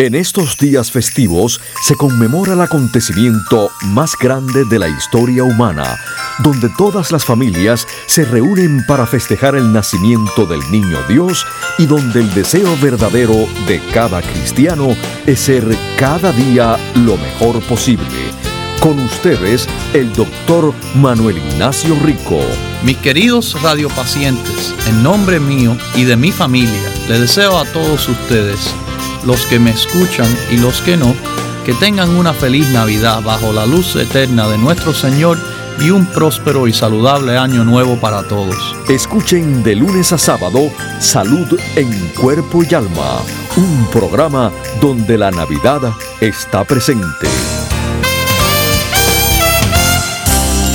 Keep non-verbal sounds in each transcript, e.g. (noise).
En estos días festivos se conmemora el acontecimiento más grande de la historia humana, donde todas las familias se reúnen para festejar el nacimiento del niño Dios y donde el deseo verdadero de cada cristiano es ser cada día lo mejor posible. Con ustedes, el doctor Manuel Ignacio Rico. Mis queridos radiopacientes, en nombre mío y de mi familia, les deseo a todos ustedes los que me escuchan y los que no, que tengan una feliz Navidad bajo la luz eterna de nuestro Señor y un próspero y saludable año nuevo para todos. Escuchen de lunes a sábado Salud en Cuerpo y Alma, un programa donde la Navidad está presente.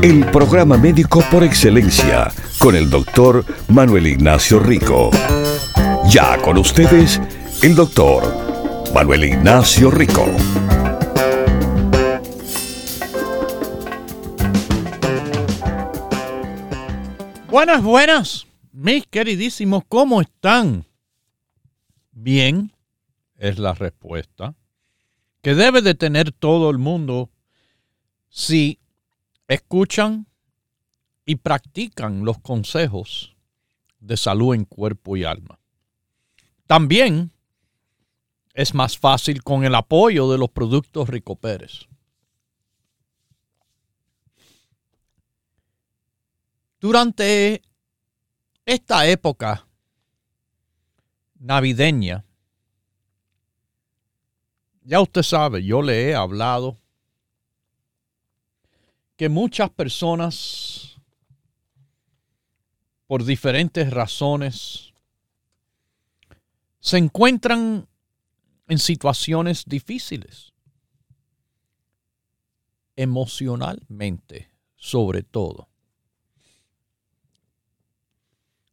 El programa médico por excelencia con el doctor Manuel Ignacio Rico. Ya con ustedes, el doctor Manuel Ignacio Rico. Buenas, buenas, mis queridísimos, ¿cómo están? Bien, es la respuesta que debe de tener todo el mundo si escuchan y practican los consejos de salud en cuerpo y alma. También es más fácil con el apoyo de los productos Rico Pérez. Durante esta época navideña, ya usted sabe, yo le he hablado que muchas personas por diferentes razones, se encuentran en situaciones difíciles, emocionalmente sobre todo.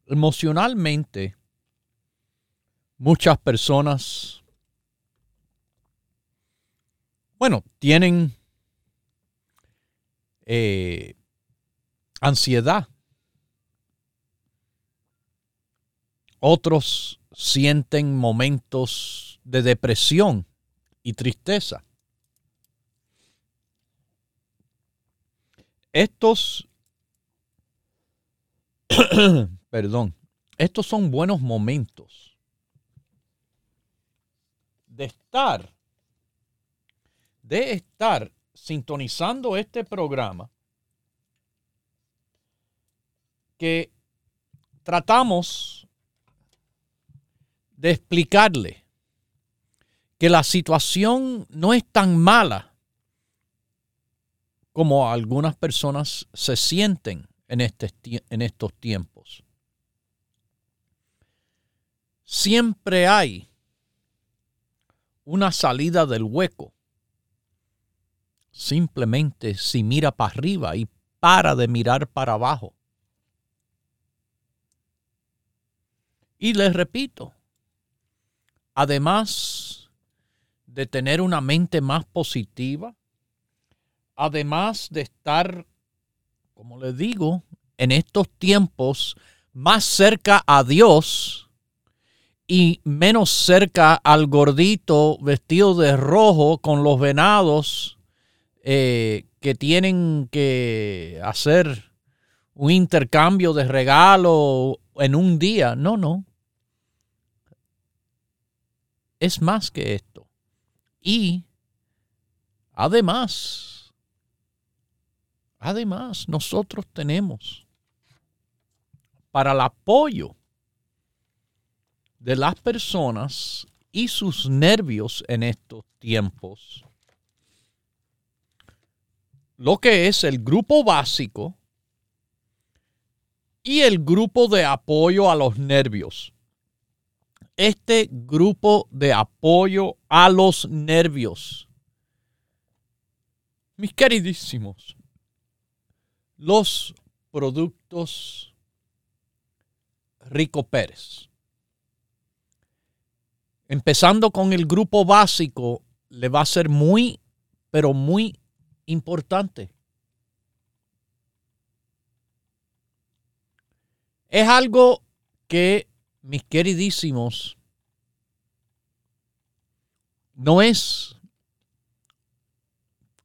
Emocionalmente, muchas personas, bueno, tienen eh, ansiedad Otros sienten momentos de depresión y tristeza. Estos, (coughs) perdón, estos son buenos momentos de estar, de estar sintonizando este programa que tratamos de explicarle que la situación no es tan mala como algunas personas se sienten en, este, en estos tiempos. Siempre hay una salida del hueco. Simplemente si mira para arriba y para de mirar para abajo. Y les repito, además de tener una mente más positiva, además de estar, como les digo, en estos tiempos más cerca a Dios y menos cerca al gordito vestido de rojo con los venados eh, que tienen que hacer un intercambio de regalo en un día. No, no es más que esto. Y además, además, nosotros tenemos para el apoyo de las personas y sus nervios en estos tiempos, lo que es el grupo básico y el grupo de apoyo a los nervios este grupo de apoyo a los nervios Mis queridísimos, los productos Rico Pérez. Empezando con el grupo básico, le va a ser muy, pero muy importante. Es algo que, mis queridísimos, no es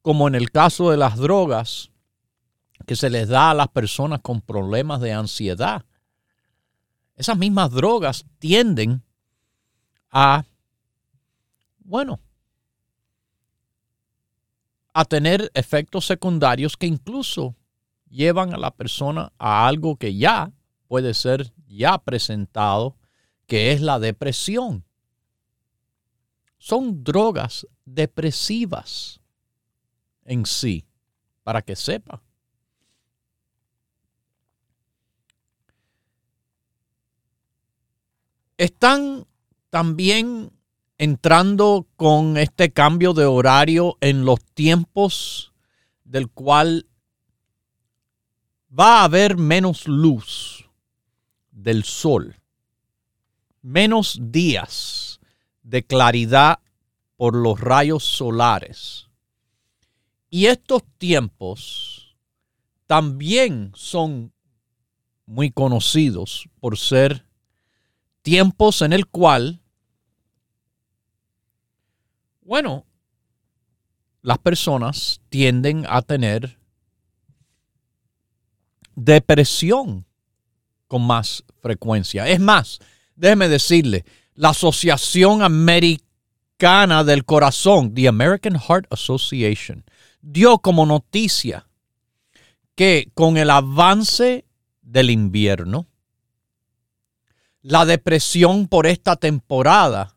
como en el caso de las drogas que se les da a las personas con problemas de ansiedad. Esas mismas drogas tienden a, bueno, a tener efectos secundarios que incluso llevan a la persona a algo que ya puede ser ya presentado, que es la depresión. Son drogas depresivas en sí, para que sepa. Están también entrando con este cambio de horario en los tiempos del cual va a haber menos luz del sol, menos días de claridad por los rayos solares. Y estos tiempos también son muy conocidos por ser tiempos en el cual, bueno, las personas tienden a tener depresión con más frecuencia. Es más, déjeme decirle, la Asociación Americana del Corazón, the American Heart Association, dio como noticia que con el avance del invierno, la depresión por esta temporada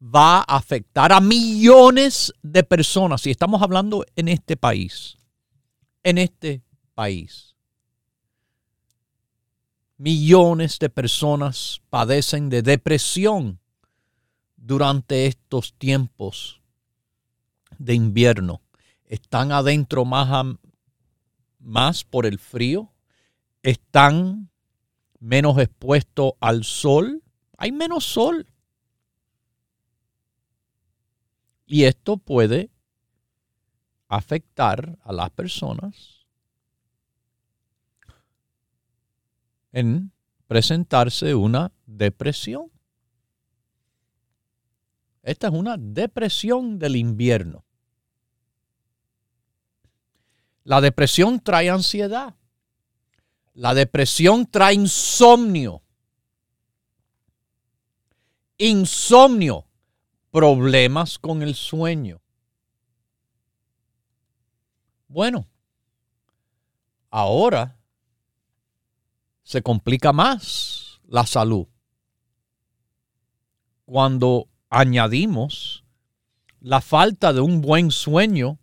va a afectar a millones de personas. Y estamos hablando en este país. En este país. Millones de personas padecen de depresión durante estos tiempos de invierno están adentro más, más por el frío, están menos expuestos al sol, hay menos sol. Y esto puede afectar a las personas en presentarse una depresión. Esta es una depresión del invierno. La depresión trae ansiedad. La depresión trae insomnio. Insomnio, problemas con el sueño. Bueno, ahora se complica más la salud cuando añadimos la falta de un buen sueño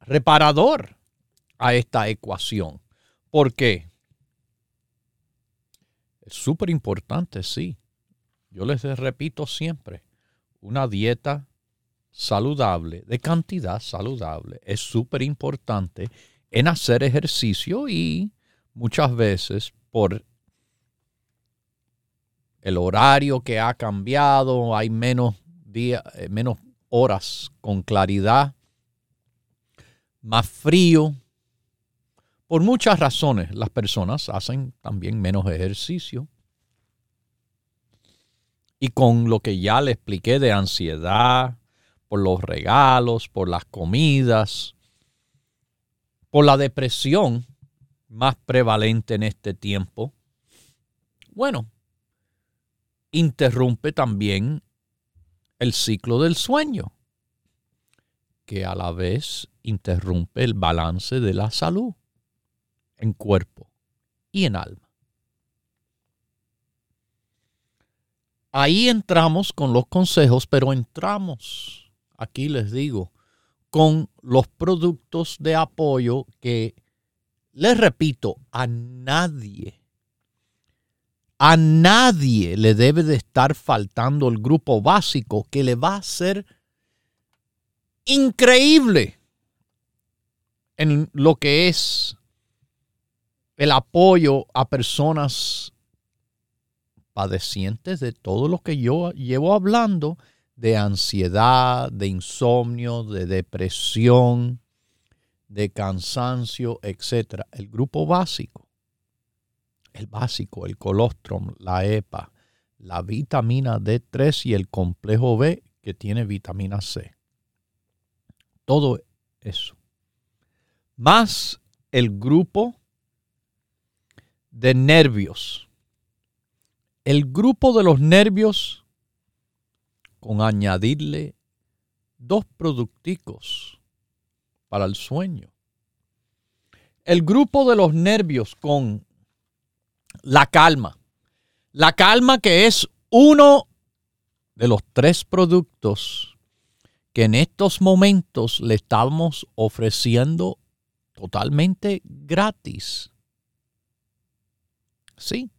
reparador a esta ecuación. ¿Por qué? Es súper importante, sí. Yo les repito siempre, una dieta saludable, de cantidad saludable, es súper importante en hacer ejercicio y muchas veces por el horario que ha cambiado, hay menos eh, menos horas con claridad, más frío, por muchas razones las personas hacen también menos ejercicio. Y con lo que ya le expliqué de ansiedad, por los regalos, por las comidas, por la depresión más prevalente en este tiempo, bueno, interrumpe también el ciclo del sueño, que a la vez interrumpe el balance de la salud en cuerpo y en alma. Ahí entramos con los consejos, pero entramos, aquí les digo, con los productos de apoyo que, les repito, a nadie, a nadie le debe de estar faltando el grupo básico que le va a ser increíble en lo que es el apoyo a personas padecientes de todo lo que yo llevo hablando, de ansiedad, de insomnio, de depresión, de cansancio, etc. El grupo básico, el básico, el colostrum, la EPA, la vitamina D3 y el complejo B que tiene vitamina C. Todo eso. Más el grupo de nervios. El grupo de los nervios con añadirle dos producticos para el sueño. El grupo de los nervios con la calma. La calma que es uno de los tres productos que en estos momentos le estamos ofreciendo totalmente gratis. Sí.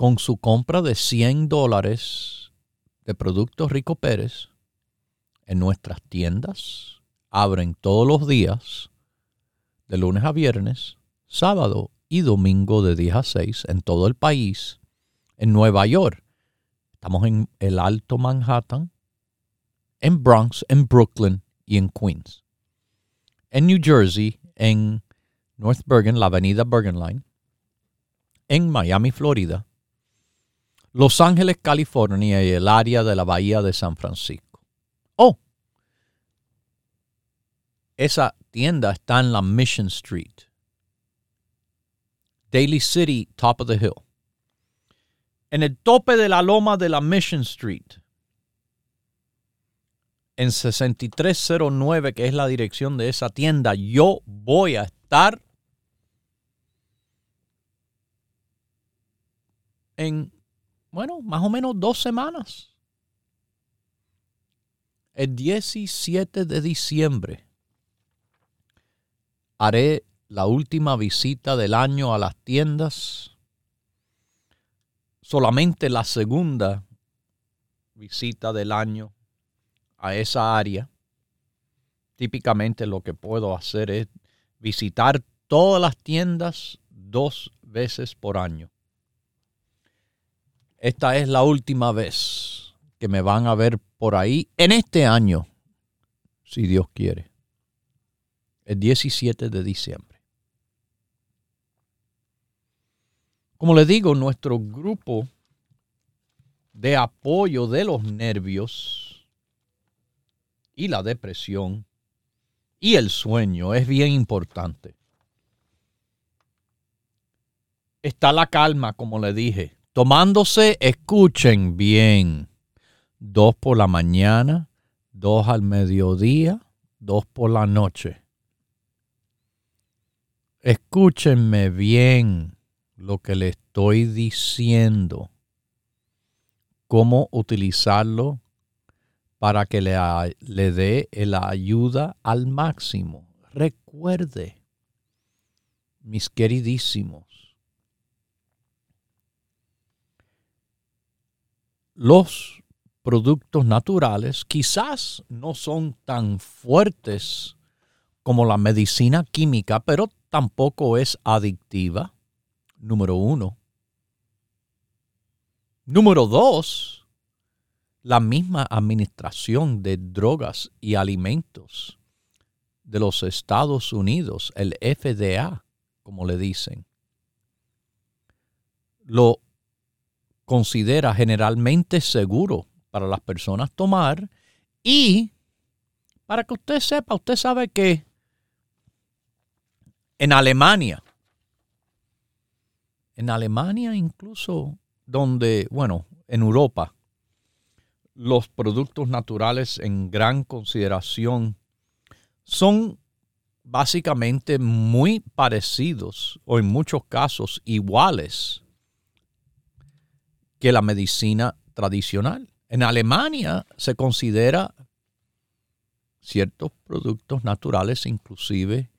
Con su compra de 100 dólares de productos Rico Pérez en nuestras tiendas, abren todos los días, de lunes a viernes, sábado y domingo de 10 a 6 en todo el país. En Nueva York, estamos en el Alto Manhattan, en Bronx, en Brooklyn y en Queens. En New Jersey, en North Bergen, la avenida Bergen Line en Miami, Florida, Los Ángeles, California y el área de la Bahía de San Francisco. Oh, esa tienda está en la Mission Street. Daly City, top of the hill. En el tope de la loma de la Mission Street. En 6309, que es la dirección de esa tienda, yo voy a estar en, bueno, más o menos dos semanas. El 17 de diciembre haré la última visita del año a las tiendas. Solamente la segunda visita del año a esa área. Típicamente lo que puedo hacer es visitar todas las tiendas dos veces por año. Esta es la última vez que me van a ver por ahí en este año, si Dios quiere. El 17 de diciembre. Como le digo, nuestro grupo de apoyo de los nervios y la depresión y el sueño es bien importante. Está la calma, como le dije tomándose, escuchen bien, dos por la mañana, dos al mediodía, dos por la noche. Escúchenme bien lo que le estoy diciendo, cómo utilizarlo para que le, le dé la ayuda al máximo. Recuerde, mis queridísimos, los productos naturales quizás no son tan fuertes como la medicina química, pero tampoco es adictiva, número uno. Número dos, la misma administración de drogas y alimentos de los Estados Unidos, el FDA, como le dicen, lo considera generalmente seguro para las personas tomar y para que usted sepa, usted sabe que en Alemania, en Alemania incluso donde, bueno, en Europa, los productos naturales en gran consideración son básicamente muy parecidos o en muchos casos iguales que la medicina tradicional. En Alemania se considera ciertos productos naturales inclusive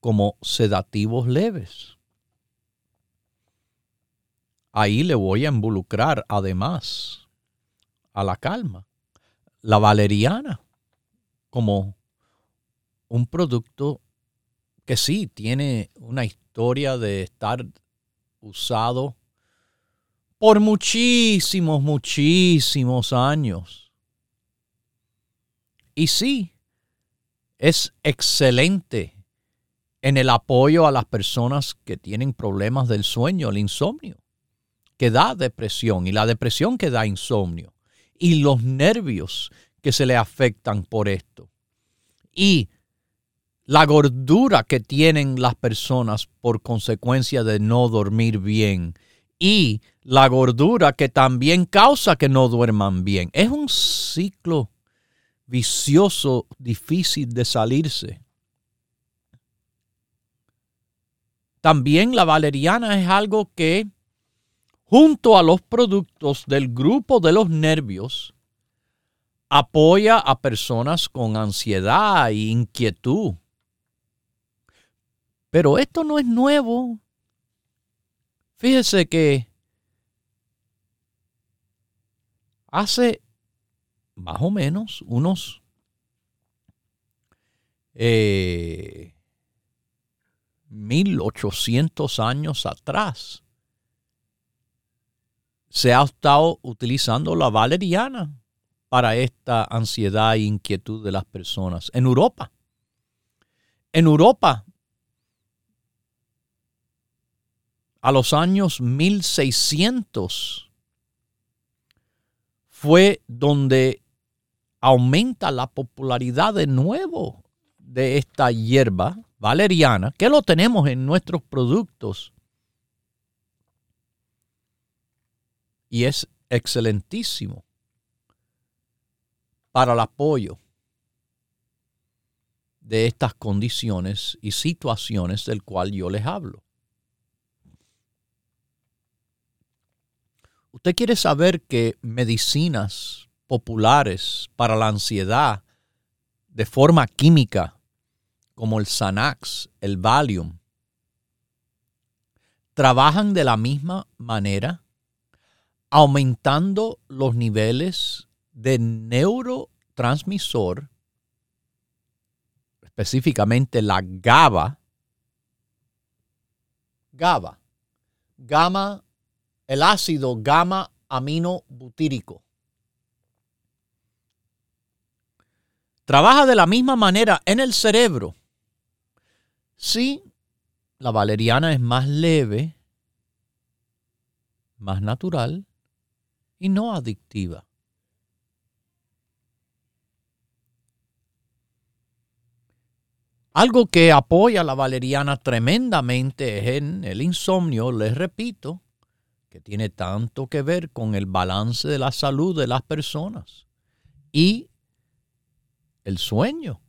como sedativos leves. Ahí le voy a involucrar además a la calma, la valeriana como un producto que sí, tiene una historia de estar usado por muchísimos, muchísimos años. Y sí, es excelente en el apoyo a las personas que tienen problemas del sueño, el insomnio, que da depresión y la depresión que da insomnio y los nervios que se le afectan por esto. Y la gordura que tienen las personas por consecuencia de no dormir bien y la gordura que también causa que no duerman bien. Es un ciclo vicioso difícil de salirse. También la valeriana es algo que, junto a los productos del grupo de los nervios, apoya a personas con ansiedad e inquietud. Pero esto no es nuevo. Fíjese que hace más o menos unos eh, 1800 años atrás se ha estado utilizando la valeriana para esta ansiedad e inquietud de las personas en Europa. En Europa, a los años 1600, fue donde aumenta la popularidad de nuevo de esta hierba valeriana, que lo tenemos en nuestros productos. Y es excelentísimo para el apoyo de estas condiciones y situaciones del cual yo les hablo. Usted quiere saber que medicinas populares para la ansiedad de forma química, como el Xanax, el Valium, trabajan de la misma manera, aumentando los niveles de neurotransmisor, específicamente la GABA, GABA, gamma, el ácido gamma aminobutírico. Trabaja de la misma manera en el cerebro. Sí, la valeriana es más leve, más natural y no adictiva. Algo que apoya a la valeriana tremendamente es en el insomnio, les repito, que tiene tanto que ver con el balance de la salud de las personas y el sueño.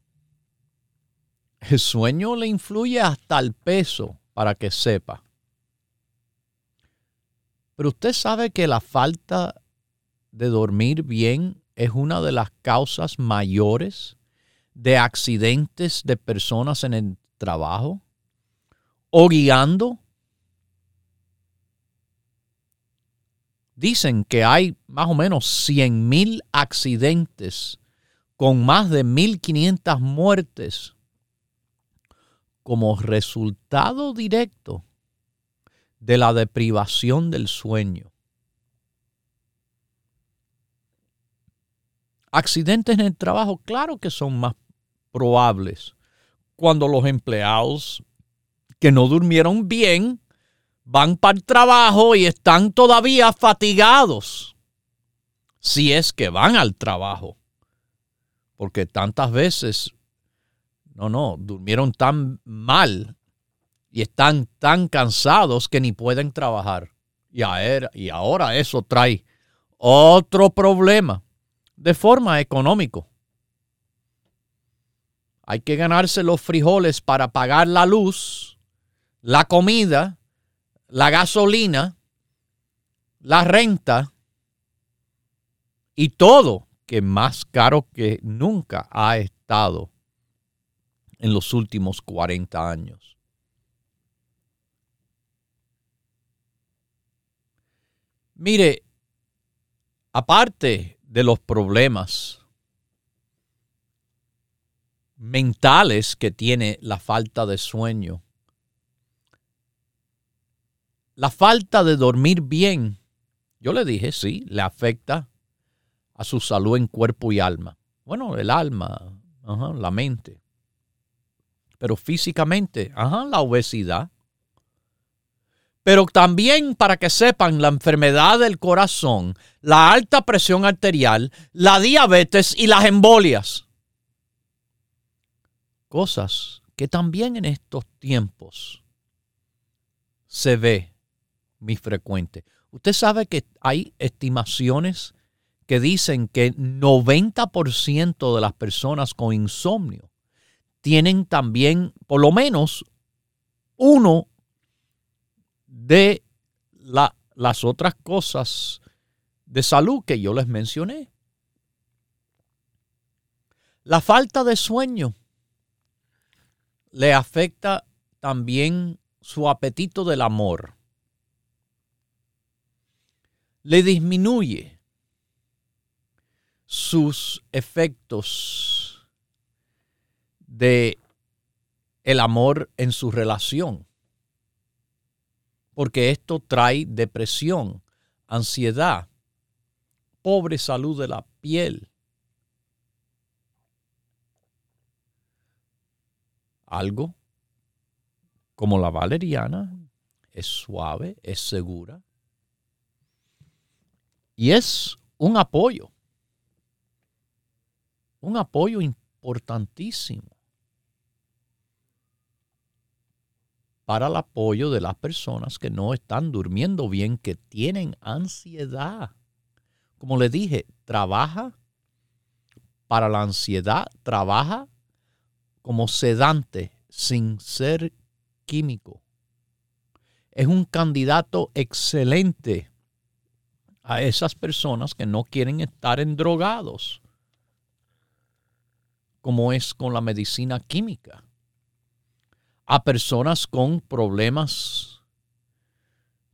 El sueño le influye hasta el peso, para que sepa. Pero usted sabe que la falta de dormir bien es una de las causas mayores de accidentes de personas en el trabajo o guiando dicen que hay más o menos 100 mil accidentes con más de 1.500 muertes como resultado directo de la deprivación del sueño. Accidentes en el trabajo, claro que son más probables cuando los empleados que no durmieron bien van para el trabajo y están todavía fatigados, si es que van al trabajo. Porque tantas veces, no, no, durmieron tan mal y están tan cansados que ni pueden trabajar. Y, y ahora eso trae otro problema de forma económico. Hay que ganarse los frijoles para pagar la luz, la comida la gasolina, la renta y todo que más caro que nunca ha estado en los últimos 40 años. Mire, aparte de los problemas mentales que tiene la falta de sueño. La falta de dormir bien, yo le dije, sí, le afecta a su salud en cuerpo y alma. Bueno, el alma, la mente. Pero físicamente, ajá, la obesidad. Pero también para que sepan la enfermedad del corazón, la alta presión arterial, la diabetes y las embolias. Cosas que también en estos tiempos se ve muy frecuente. Usted sabe que hay estimaciones que dicen que 90% de las personas con insomnio tienen también por lo menos uno de las otras cosas de salud que yo les mencioné. La falta de sueño le afecta también su apetito del amor. Le disminuye sus efectos de el amor en su relación. Porque esto trae depresión, ansiedad, pobre salud de la piel. Algo como la valeriana es suave, es segura y es un apoyo un apoyo importantísimo para el apoyo de las personas que no están durmiendo bien, que tienen ansiedad. Como le dije, trabaja para la ansiedad, trabaja como sedante sin ser químico. Es un candidato excelente a esas personas que no quieren estar en drogados como es con la medicina química, a personas con problemas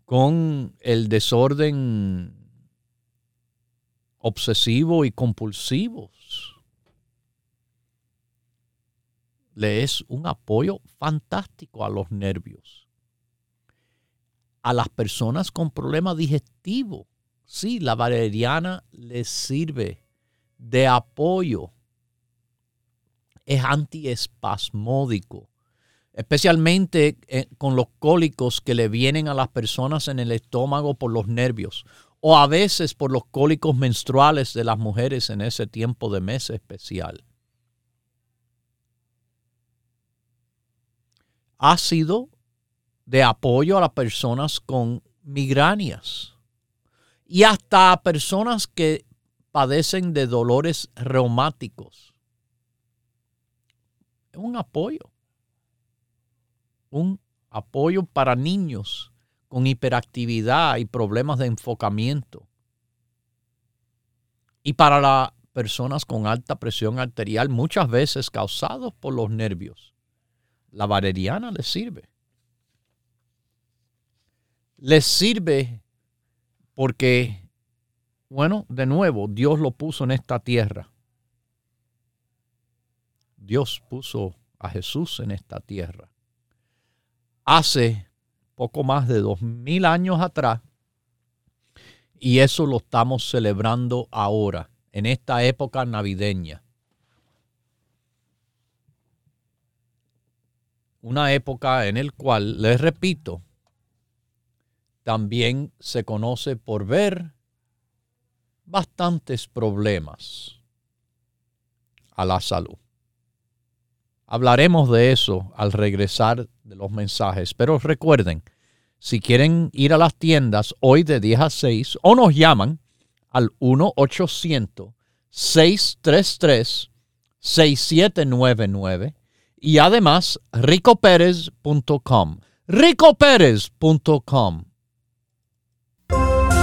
con el desorden obsesivo y compulsivos. Le es un apoyo fantástico a los nervios. A las personas con problemas digestivos, sí, la valeriana les sirve de apoyo es antiespasmódico, especialmente eh, con los cólicos que le vienen a las personas en el estómago por los nervios o a veces por los cólicos menstruales de las mujeres en ese tiempo de mes especial. Ha sido de apoyo a las personas con migrañas y hasta a personas que padecen de dolores reumáticos es un apoyo. Un apoyo para niños con hiperactividad y problemas de enfocamiento. Y para las personas con alta presión arterial, muchas veces causados por los nervios. La valeriana les sirve. Les sirve porque, bueno, de nuevo, Dios lo puso en esta tierra Dios puso a Jesús en esta tierra. Hace poco más de dos mil años atrás, y eso lo estamos celebrando ahora, en esta época navideña. Una época en el cual, les repito, también se conoce por ver bastantes problemas a la salud. Hablaremos de eso al regresar de los mensajes. Pero recuerden, si quieren ir a las tiendas hoy de 10 a 6 o nos llaman al 1-800-633-6799 y además ricoperez.com. ricoperez.com.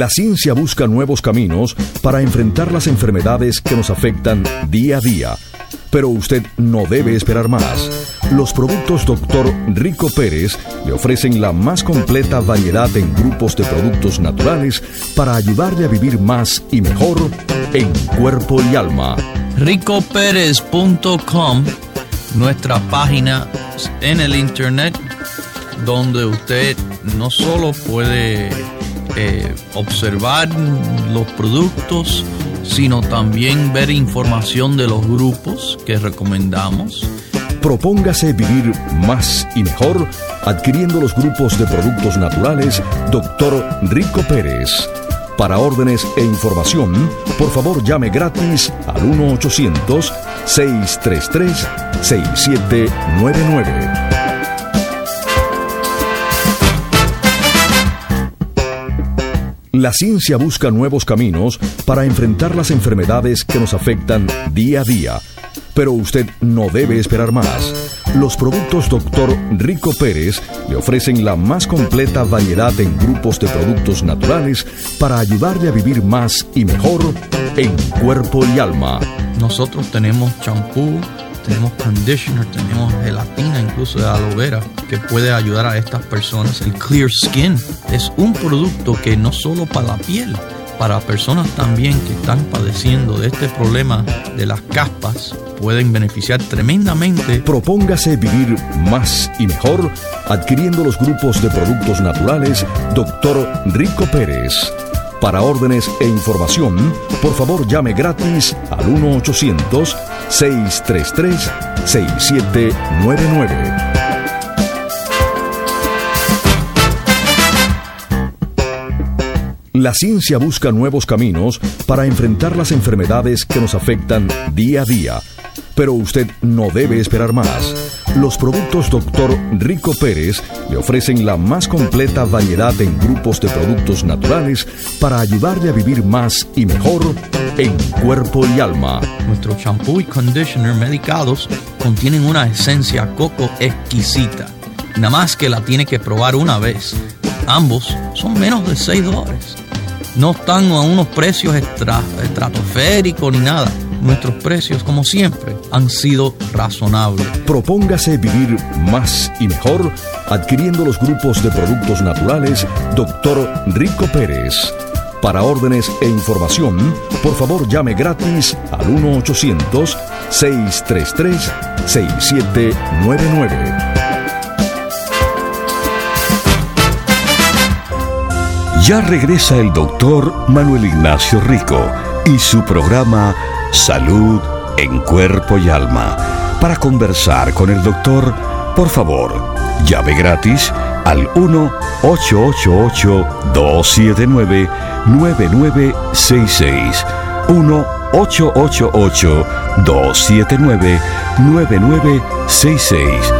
La ciencia busca nuevos caminos para enfrentar las enfermedades que nos afectan día a día. Pero usted no debe esperar más. Los productos Dr. Rico Pérez le ofrecen la más completa variedad en grupos de productos naturales para ayudarle a vivir más y mejor en cuerpo y alma. ricopérez.com, nuestra página en el internet, donde usted no solo puede eh, observar los productos, sino también ver información de los grupos que recomendamos. Propóngase vivir más y mejor adquiriendo los grupos de productos naturales Dr. Rico Pérez. Para órdenes e información, por favor llame gratis al 1-800-633-6799. La ciencia busca nuevos caminos para enfrentar las enfermedades que nos afectan día a día. Pero usted no debe esperar más. Los productos Dr. Rico Pérez le ofrecen la más completa variedad en grupos de productos naturales para ayudarle a vivir más y mejor en cuerpo y alma. Nosotros tenemos champú, tenemos conditioner, tenemos gelatina incluso de aloe vera que puede ayudar a estas personas. El Clear Skin es un producto que no solo para la piel, para personas también que están padeciendo de este problema de las caspas, pueden beneficiar tremendamente. Propóngase vivir más y mejor adquiriendo los grupos de productos naturales Dr. Rico Pérez. Para órdenes e información, por favor llame gratis al 1-800-633-6799. La ciencia busca nuevos caminos para enfrentar las enfermedades que nos afectan día a día. Pero usted no debe esperar más. Los productos Dr. Rico Pérez le ofrecen la más completa variedad en grupos de productos naturales para ayudarle a vivir más y mejor en cuerpo y alma. Nuestro champú y conditioner medicados contienen una esencia coco exquisita. Nada más que la tiene que probar una vez. Ambos son menos de 6 dólares. No están a unos precios estra- estratosféricos ni nada. Nuestros precios, como siempre, han sido razonables. Propóngase vivir más y mejor adquiriendo los grupos de productos naturales Dr. Rico Pérez. Para órdenes e información, por favor llame gratis al 1-800-633-6799. Ya regresa el doctor Manuel Ignacio Rico y su programa Salud en Cuerpo y Alma. Para conversar con el doctor, por favor, llame gratis al 1-888-279-9966. 1-888-279-9966.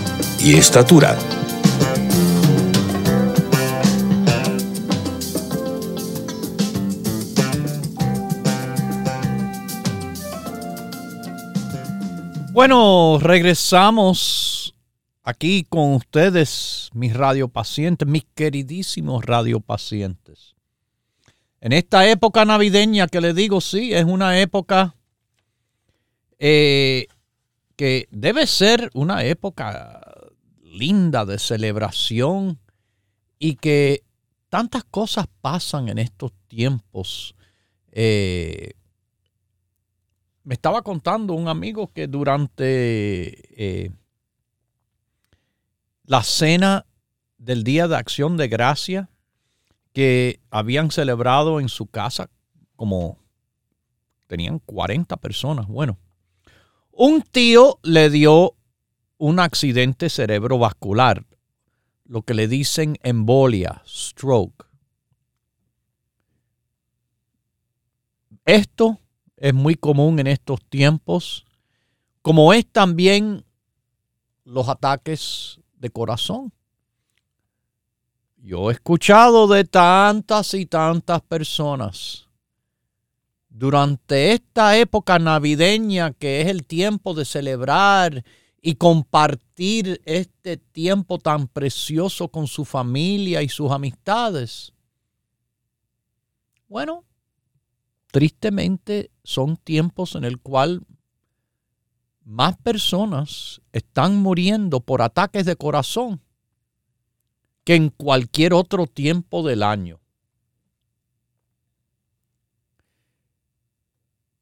y estatura. Bueno, regresamos aquí con ustedes, mis radiopacientes, mis queridísimos radiopacientes. En esta época navideña que le digo, sí, es una época eh, que debe ser una época linda de celebración y que tantas cosas pasan en estos tiempos. Eh, me estaba contando un amigo que durante eh, la cena del Día de Acción de Gracia que habían celebrado en su casa, como tenían 40 personas, bueno, un tío le dio un accidente cerebrovascular, lo que le dicen embolia, stroke. Esto es muy común en estos tiempos, como es también los ataques de corazón. Yo he escuchado de tantas y tantas personas durante esta época navideña que es el tiempo de celebrar y compartir este tiempo tan precioso con su familia y sus amistades. Bueno, tristemente son tiempos en el cual más personas están muriendo por ataques de corazón que en cualquier otro tiempo del año.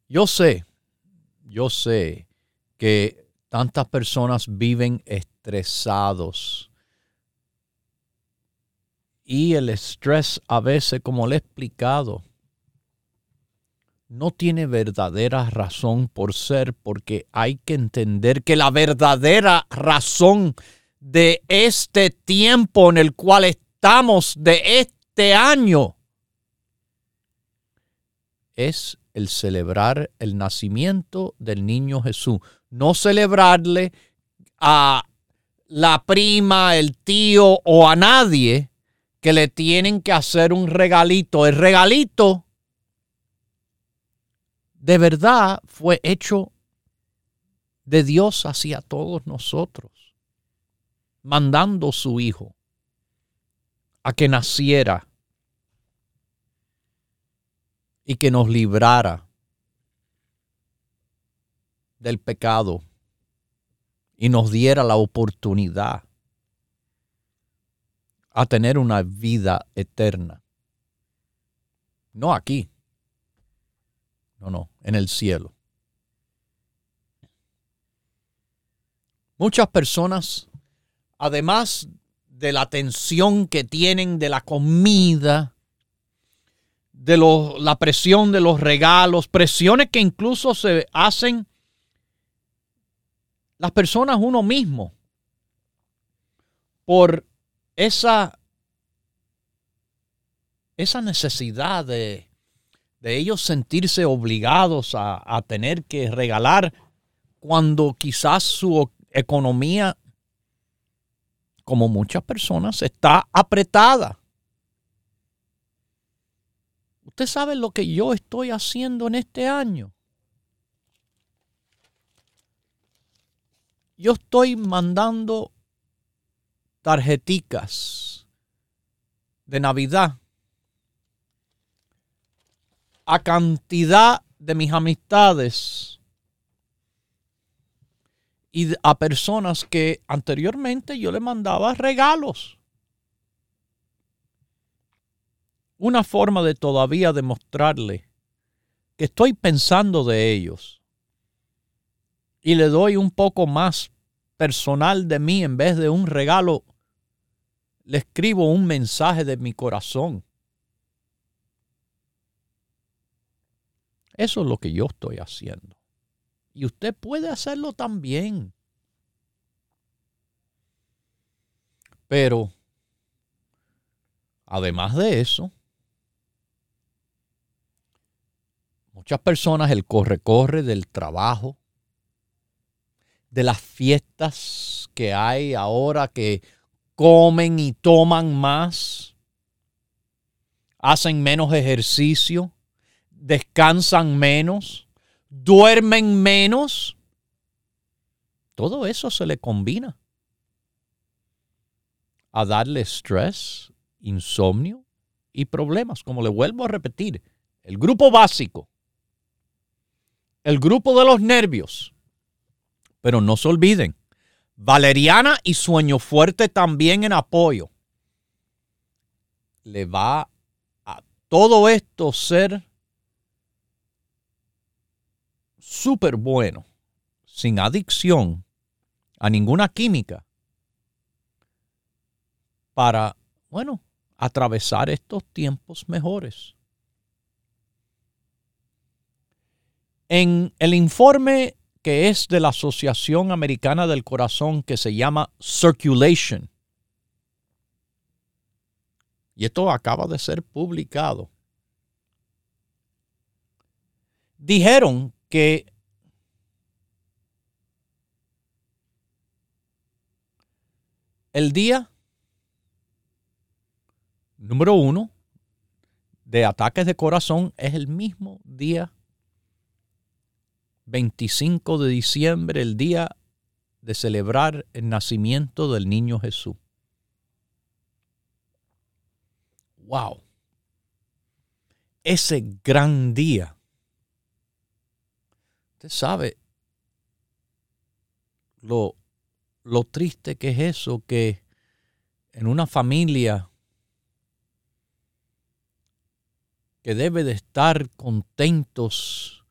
Yo sé, yo sé que tantas personas viven estresados. Y el estrés a veces, como le he explicado, no tiene verdadera razón por ser, porque hay que entender que la verdadera razón de este tiempo en el cual estamos, de este año, es el celebrar el nacimiento del niño Jesús. No celebrarle a la prima, el tío o a nadie que le tienen que hacer un regalito. El regalito de verdad fue hecho de Dios hacia todos nosotros, mandando su Hijo a que naciera y que nos librara del pecado y nos diera la oportunidad a tener una vida eterna. No aquí, no, no, en el cielo. Muchas personas, además de la atención que tienen de la comida, de la presión de los regalos, presiones que incluso se hacen las personas uno mismo por esa, esa necesidad de de ellos sentirse obligados a, tener que regalar cuando quizás su economía, como muchas personas, está apretada. Usted sabe lo que yo estoy haciendo en este año. Yo estoy mandando tarjeticas de Navidad a cantidad de mis amistades y a personas que anteriormente yo le mandaba regalos. Una forma de todavía demostrarle que estoy pensando de ellos y le doy un poco más personal de mí en vez de un regalo, le escribo un mensaje de mi corazón Eso es lo que yo estoy haciendo. Y usted puede hacerlo también. Pero, además de eso, Muchas personas el corre-corre del trabajo, de las fiestas que hay ahora que comen y toman más, hacen menos ejercicio, descansan menos, duermen menos. Todo eso se le combina a darle estrés, insomnio y problemas. Como le vuelvo a repetir, el grupo básico, el grupo de los nervios. Pero no se olviden, valeriana y sueño fuerte también en apoyo. Le va a todo esto ser súper bueno, sin adicción a ninguna química, para, bueno, atravesar estos tiempos mejores. En el informe que es de la Asociación Americana del Corazón que se llama Circulation, y esto acaba de ser publicado, dijeron que el día número uno de ataques de corazón es el mismo día 25 de diciembre, el día de celebrar el nacimiento del niño Jesús. ¡Wow! Ese gran día. Usted sabe lo, lo triste que es eso, que en una familia que debe de estar contentos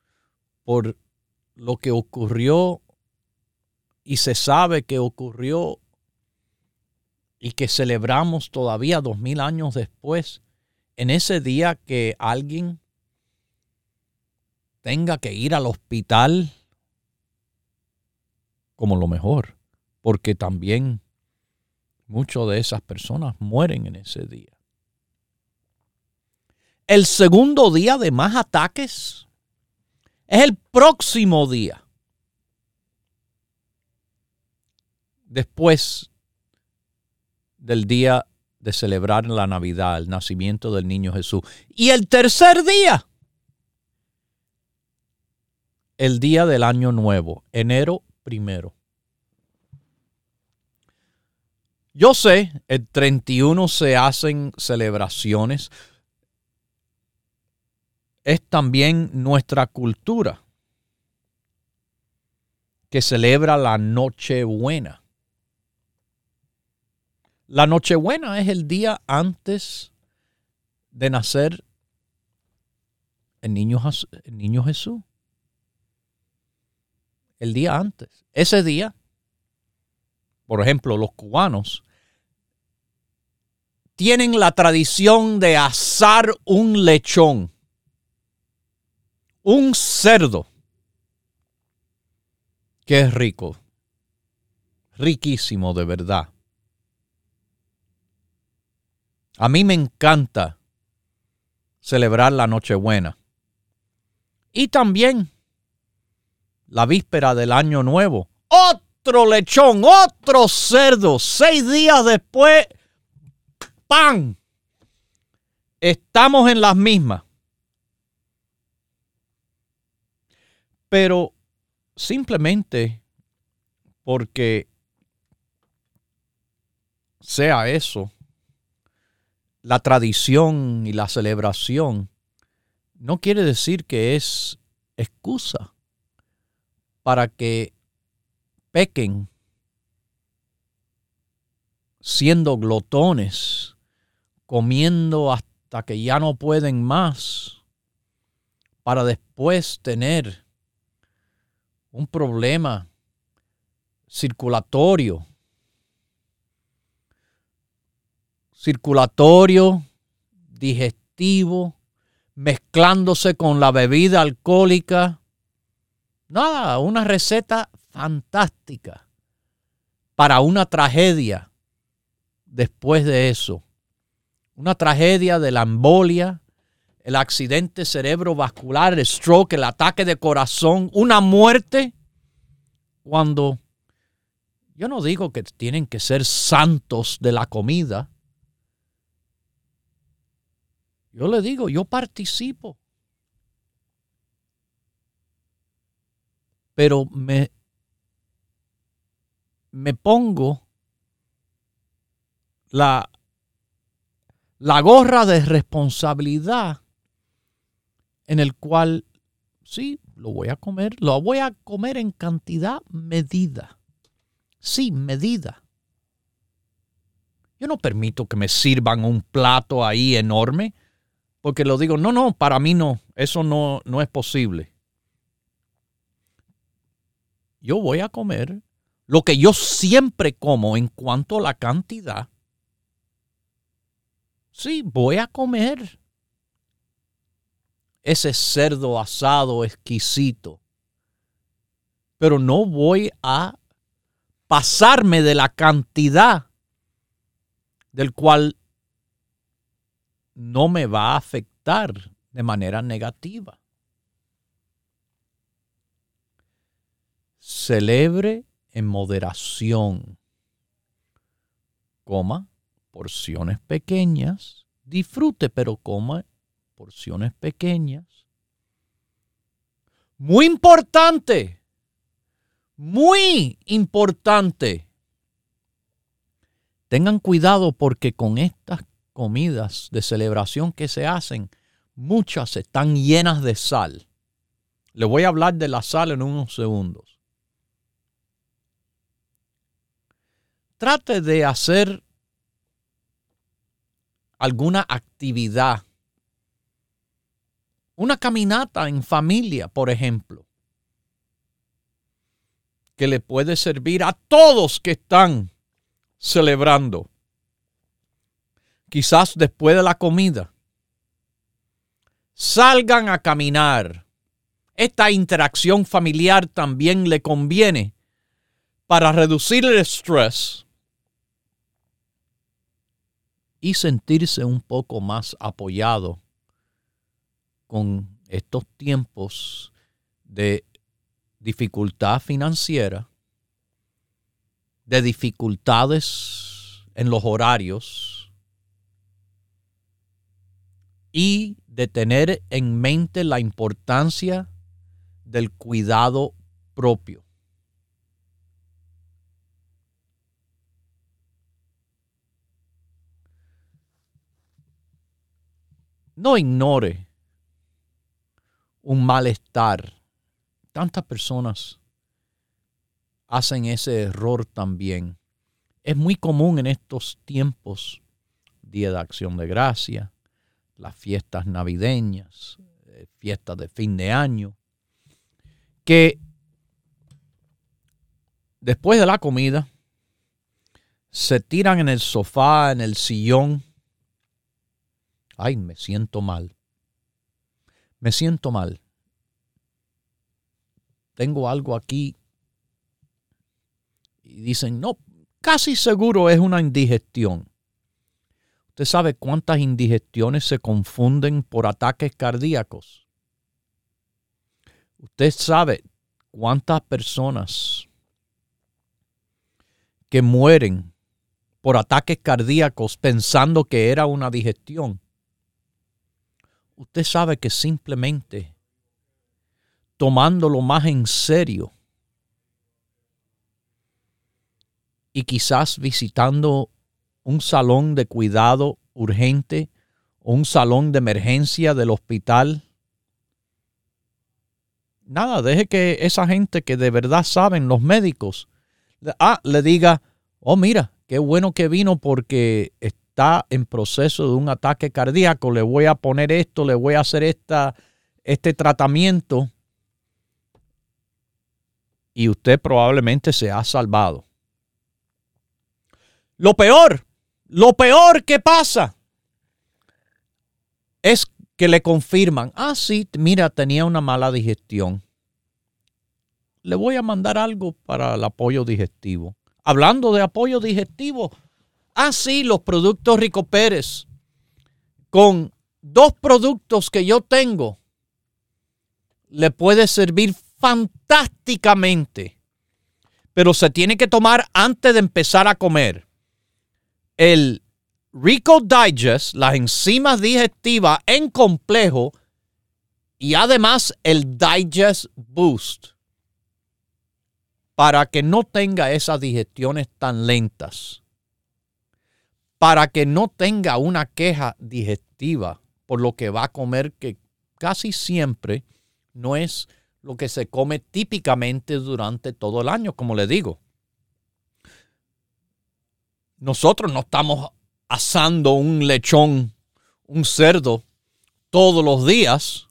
por lo que ocurrió y se sabe que ocurrió y que celebramos todavía dos mil años después, en ese día que alguien tenga que ir al hospital como lo mejor, porque también muchas de esas personas mueren en ese día. El segundo día de más ataques es el próximo día. Después del día de celebrar la Navidad, el nacimiento del niño Jesús. Y el tercer día, el día del año nuevo, enero primero. Yo sé, el 31 se hacen celebraciones es también nuestra cultura que celebra la Nochebuena. La Nochebuena es el día antes de nacer el niño, el niño Jesús. El día antes. Ese día, por ejemplo, los cubanos tienen la tradición de asar un lechón un cerdo que es rico, riquísimo de verdad. A mí me encanta celebrar la Nochebuena y también la víspera del Año Nuevo. Otro lechón, otro cerdo, seis días después, ¡pam! Estamos en las mismas. Pero simplemente porque sea eso, la tradición y la celebración, no quiere decir que es excusa para que pequen siendo glotones, comiendo hasta que ya no pueden más, para después tener un problema circulatorio. Circulatorio, digestivo, mezclándose con la bebida alcohólica. Nada, una receta fantástica para una tragedia después de eso. Una tragedia de la embolia, el accidente cerebrovascular, el stroke, el ataque de corazón, una muerte, cuando yo no digo que tienen que ser santos de la comida. Yo le digo, yo participo. Pero me, me pongo la, la gorra de responsabilidad en el cual, sí, lo voy a comer, lo voy a comer en cantidad medida. Sí, medida. Yo no permito que me sirvan un plato ahí enorme, porque lo digo, no, no, para mí no, eso no, no es posible. Yo voy a comer lo que yo siempre como en cuanto a la cantidad. Sí, voy a comer ese cerdo asado exquisito. Pero no voy a pasarme de la cantidad del cual no me va a afectar de manera negativa. Celebre en moderación. Coma porciones pequeñas. Disfrute, pero coma porciones pequeñas. Muy importante, muy importante. Tengan cuidado porque con estas comidas de celebración que se hacen, muchas están llenas de sal. Le voy a hablar de la sal en unos segundos. Trate de hacer alguna actividad una caminata en familia, por ejemplo, que le puede servir a todos que están celebrando. Quizás después de la comida. Salgan a caminar. Esta interacción familiar también le conviene para reducir el estrés y sentirse un poco más apoyado con estos tiempos de dificultad financiera, de dificultades en los horarios y de tener en mente la importancia del cuidado propio. No ignore un malestar. Tantas personas hacen ese error también. Es muy común en estos tiempos, Día de Acción de Gracia, las fiestas navideñas, eh, fiestas de fin de año, que después de la comida se tiran en el sofá, en el sillón. Ay, me siento mal me siento mal. Tengo algo aquí. Y dicen, no, casi seguro es una indigestión. ¿Usted sabe cuántas indigestiones se confunden por ataques cardíacos? Usted sabe cuántas personas que mueren por ataques cardíacos pensando que era una digestión usted sabe que simplemente tomándolo más en serio y quizás visitando un salón de cuidado urgente o un salón de emergencia del hospital. Nada, deje que esa gente que de verdad saben, los médicos, ah, le diga, oh mira, qué bueno que vino porque está en proceso de un ataque cardíaco, le voy a poner esto, le voy a hacer esta, este tratamiento y usted probablemente se ha salvado. Lo peor, lo peor que pasa es que le confirman, ah, sí, mira, tenía una mala digestión. Le voy a mandar algo para el apoyo digestivo. Hablando de apoyo digestivo, Ah, sí, los productos Rico Pérez con dos productos que yo tengo le puede servir fantásticamente, pero se tiene que tomar antes de empezar a comer. El Rico Digest, las enzimas digestivas en complejo y además el Digest Boost para que no tenga esas digestiones tan lentas, para que no tenga una queja digestiva por lo que va a comer que casi siempre no es lo que se come típicamente durante todo el año, como le digo. Nosotros no estamos asando un lechón, un cerdo todos los días,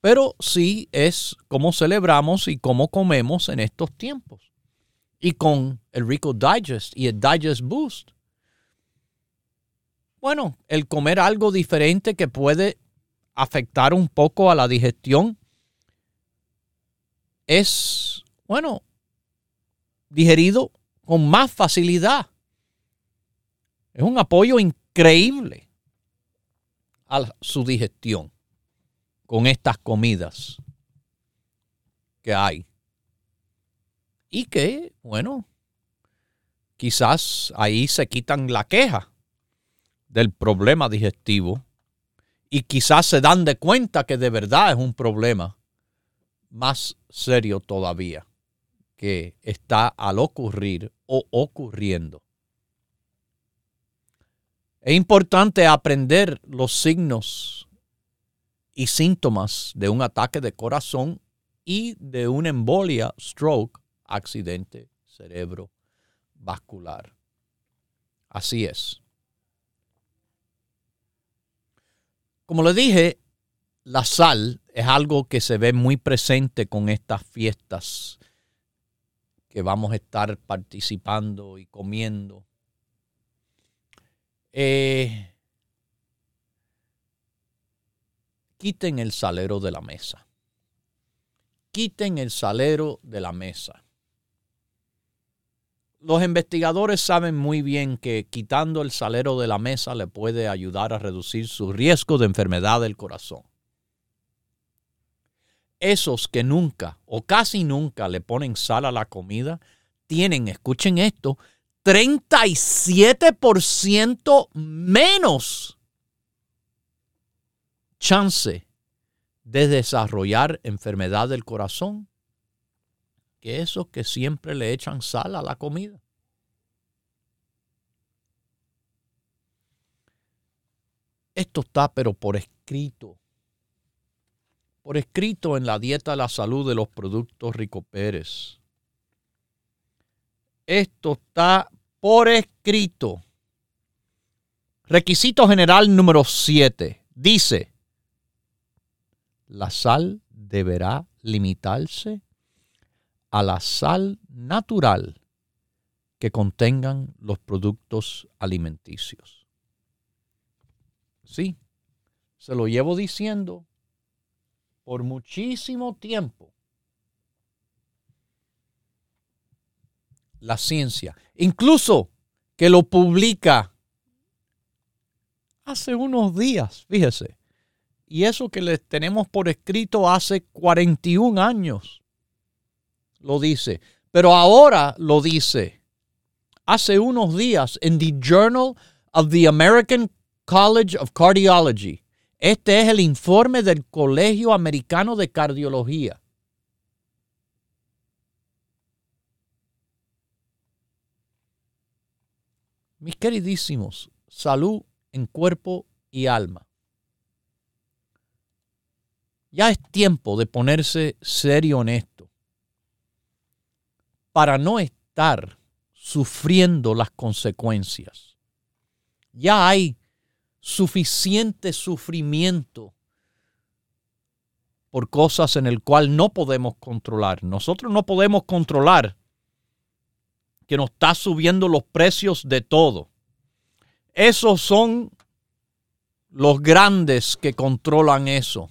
pero sí es como celebramos y cómo comemos en estos tiempos. Y con el Rico Digest y el Digest Boost. Bueno, el comer algo diferente que puede afectar un poco a la digestión es, bueno, digerido con más facilidad. Es un apoyo increíble a su digestión con estas comidas que hay. Y que, bueno, quizás ahí se quitan la queja del problema digestivo y quizás se dan de cuenta que de verdad es un problema más serio todavía que está al ocurrir o ocurriendo. Es importante aprender los signos y síntomas de un ataque de corazón y de una embolia, stroke, accidente cerebrovascular. Así es. Como le dije, la sal es algo que se ve muy presente con estas fiestas que vamos a estar participando y comiendo eh, quiten el salero de la mesa. Quiten el salero de la mesa. Los investigadores saben muy bien que quitando el salero de la mesa le puede ayudar a reducir su riesgo de enfermedad del corazón. Esos que nunca o casi nunca le ponen sal a la comida tienen, escuchen esto, 37% menos chance de desarrollar enfermedad del corazón que esos que siempre le echan sal a la comida. Esto está pero por escrito. Por escrito en la dieta de la salud de los productos Rico Pérez. Esto está por escrito. Requisito general número 7. Dice, la sal deberá limitarse a la sal natural que contengan los productos alimenticios. Sí, se lo llevo diciendo por muchísimo tiempo. la ciencia. Incluso que lo publica hace unos días, fíjese. Y eso que le tenemos por escrito hace 41 años, lo dice. Pero ahora lo dice. Hace unos días en The Journal of the American College of Cardiology. Este es el informe del Colegio Americano de Cardiología. Mis queridísimos, salud en cuerpo y alma. Ya es tiempo de ponerse serio en esto para no estar sufriendo las consecuencias. Ya hay suficiente sufrimiento por cosas en el cual no podemos controlar. Nosotros no podemos controlar que nos está subiendo los precios de todo. Esos son los grandes que controlan eso.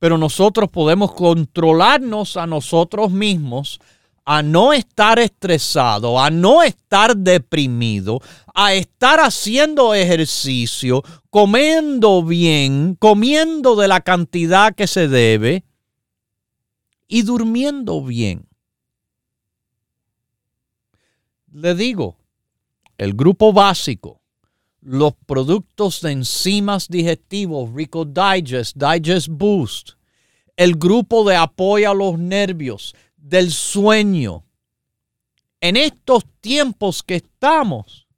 Pero nosotros podemos controlarnos a nosotros mismos a no estar estresado, a no estar deprimido, a estar haciendo ejercicio, comiendo bien, comiendo de la cantidad que se debe y durmiendo bien. Le digo, el grupo básico, los productos de enzimas digestivos, Rico Digest, Digest Boost, el grupo de apoyo a los nervios, del sueño, en estos tiempos que estamos,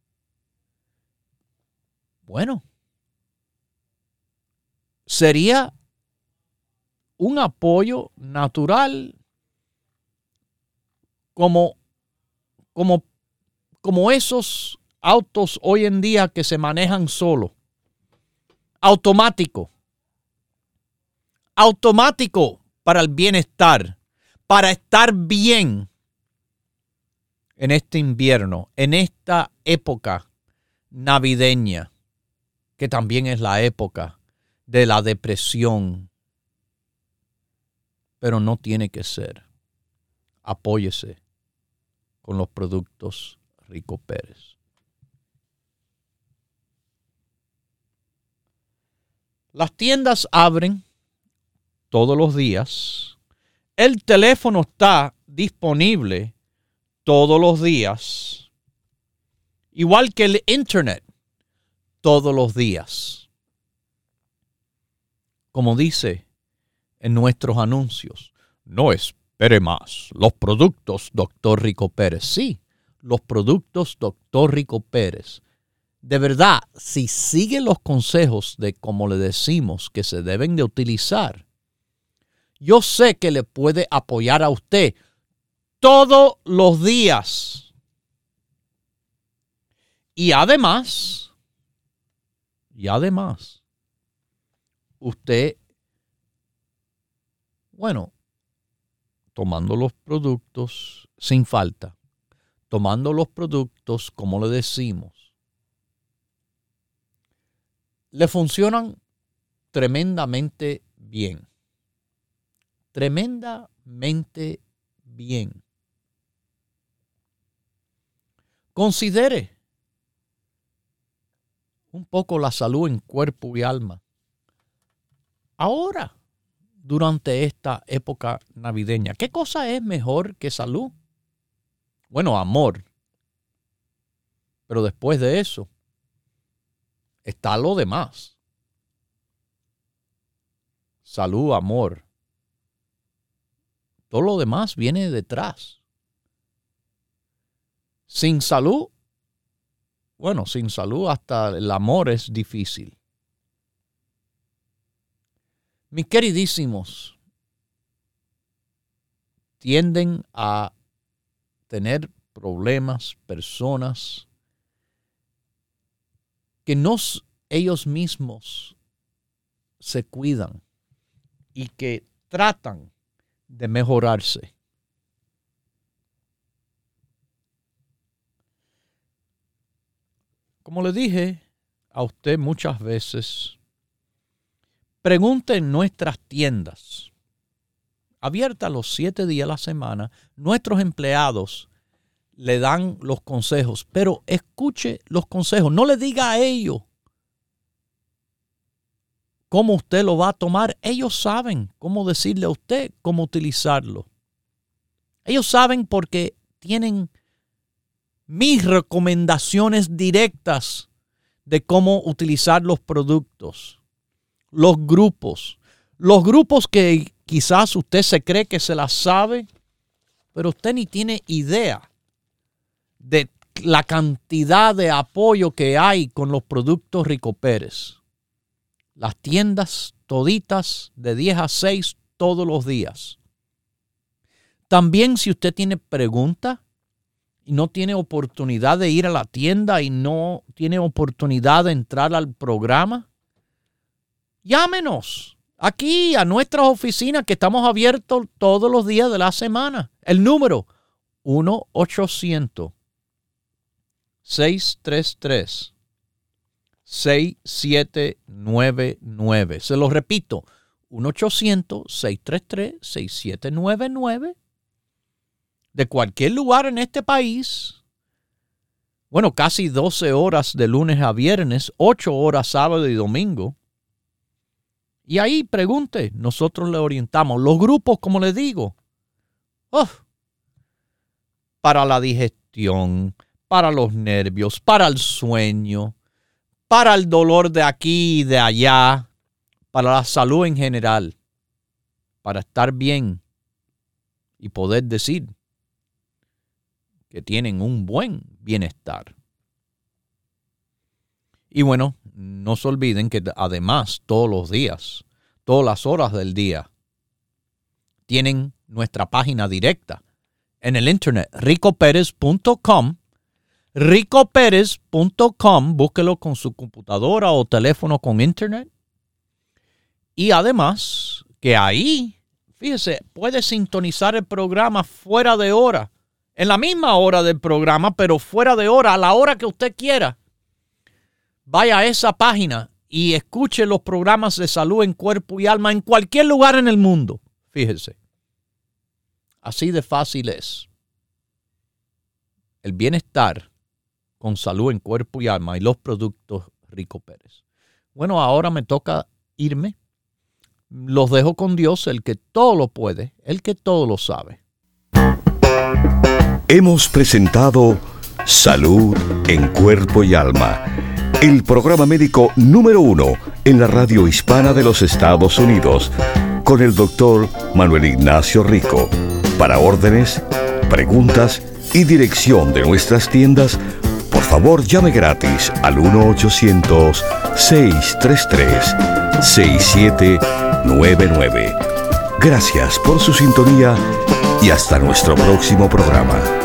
bueno, sería un apoyo natural como, como, como esos autos hoy en día que se manejan solo. Automático. Automático para el bienestar, para estar bien en este invierno, en esta época navideña, que también es la época de la depresión. Pero no tiene que ser. Apóyese con los productos Rico Pérez. Las tiendas abren todos los días. El teléfono está disponible todos los días. Igual que el Internet todos los días. Como dice en nuestros anuncios, no espere más. Los productos Dr. Rico Pérez. Sí, los productos Dr. Rico Pérez de verdad, si sigue los consejos de como le decimos que se deben de utilizar, yo sé que le puede apoyar a usted todos los días. Y además, y además, usted, bueno, tomando los productos sin falta, tomando los productos como le decimos, le funcionan tremendamente bien. Tremendamente bien. Considere un poco la salud en cuerpo y alma. Ahora, durante esta época navideña, ¿qué cosa es mejor que salud? Bueno, amor. Pero después de eso, está lo demás. Salud, amor. Todo lo demás viene detrás. Sin salud, bueno, sin salud hasta el amor es difícil. Mis queridísimos, tienden a tener problemas, personas que no ellos mismos se cuidan y que tratan de mejorarse. Como le dije a usted muchas veces, pregunte en nuestras tiendas, abiertas los siete días a la semana, nuestros empleados le dan los consejos, pero escuche los consejos, no le diga a ellos cómo usted lo va a tomar. Ellos saben cómo decirle a usted cómo utilizarlo. Ellos saben porque tienen mis recomendaciones directas de cómo utilizar los productos, los grupos, los grupos que quizás usted se cree que se las sabe, pero usted ni tiene idea de la cantidad de apoyo que hay con los productos Rico Pérez. Las tiendas toditas de 10 a 6 todos los días. También si usted tiene pregunta y no tiene oportunidad de ir a la tienda y no tiene oportunidad de entrar al programa, llámenos aquí a nuestras oficinas que estamos abiertos todos los días de la semana. El número 1 800 633 6799. Se lo repito, 1-800-633-6799 de cualquier lugar en este país, bueno, casi 12 horas de lunes a viernes, 8 horas sábado y domingo. Y ahí pregunte, nosotros le orientamos. Los grupos, como les digo, oh, para la digestión, para los nervios, para el sueño, para el dolor de aquí y de allá, para la salud en general, para estar bien y poder decir que tienen un buen bienestar. Y bueno, no se olviden que además todos los días, todas las horas del día, tienen nuestra página directa en el internet, ricoperez.com ricoperez.com, búsquelo con su computadora o teléfono con internet. Y además, que ahí, fíjese, puede sintonizar el programa fuera de hora, en la misma hora del programa, pero fuera de hora, a la hora que usted quiera. Vaya a esa página y escuche los programas de salud en cuerpo y alma en cualquier lugar en el mundo. Fíjese. Así de fácil es. El bienestar con salud en cuerpo y alma y los productos Rico Pérez. Bueno, ahora me toca irme. Los dejo con Dios, el que todo lo puede, el que todo lo sabe. Hemos presentado Salud en Cuerpo y Alma, el programa médico número uno en la radio hispana de los Estados Unidos, con el doctor Manuel Ignacio Rico. Para órdenes, preguntas y dirección de nuestras tiendas, favor, llame gratis al 1-800-633-6799. Gracias por su sintonía y hasta nuestro próximo programa.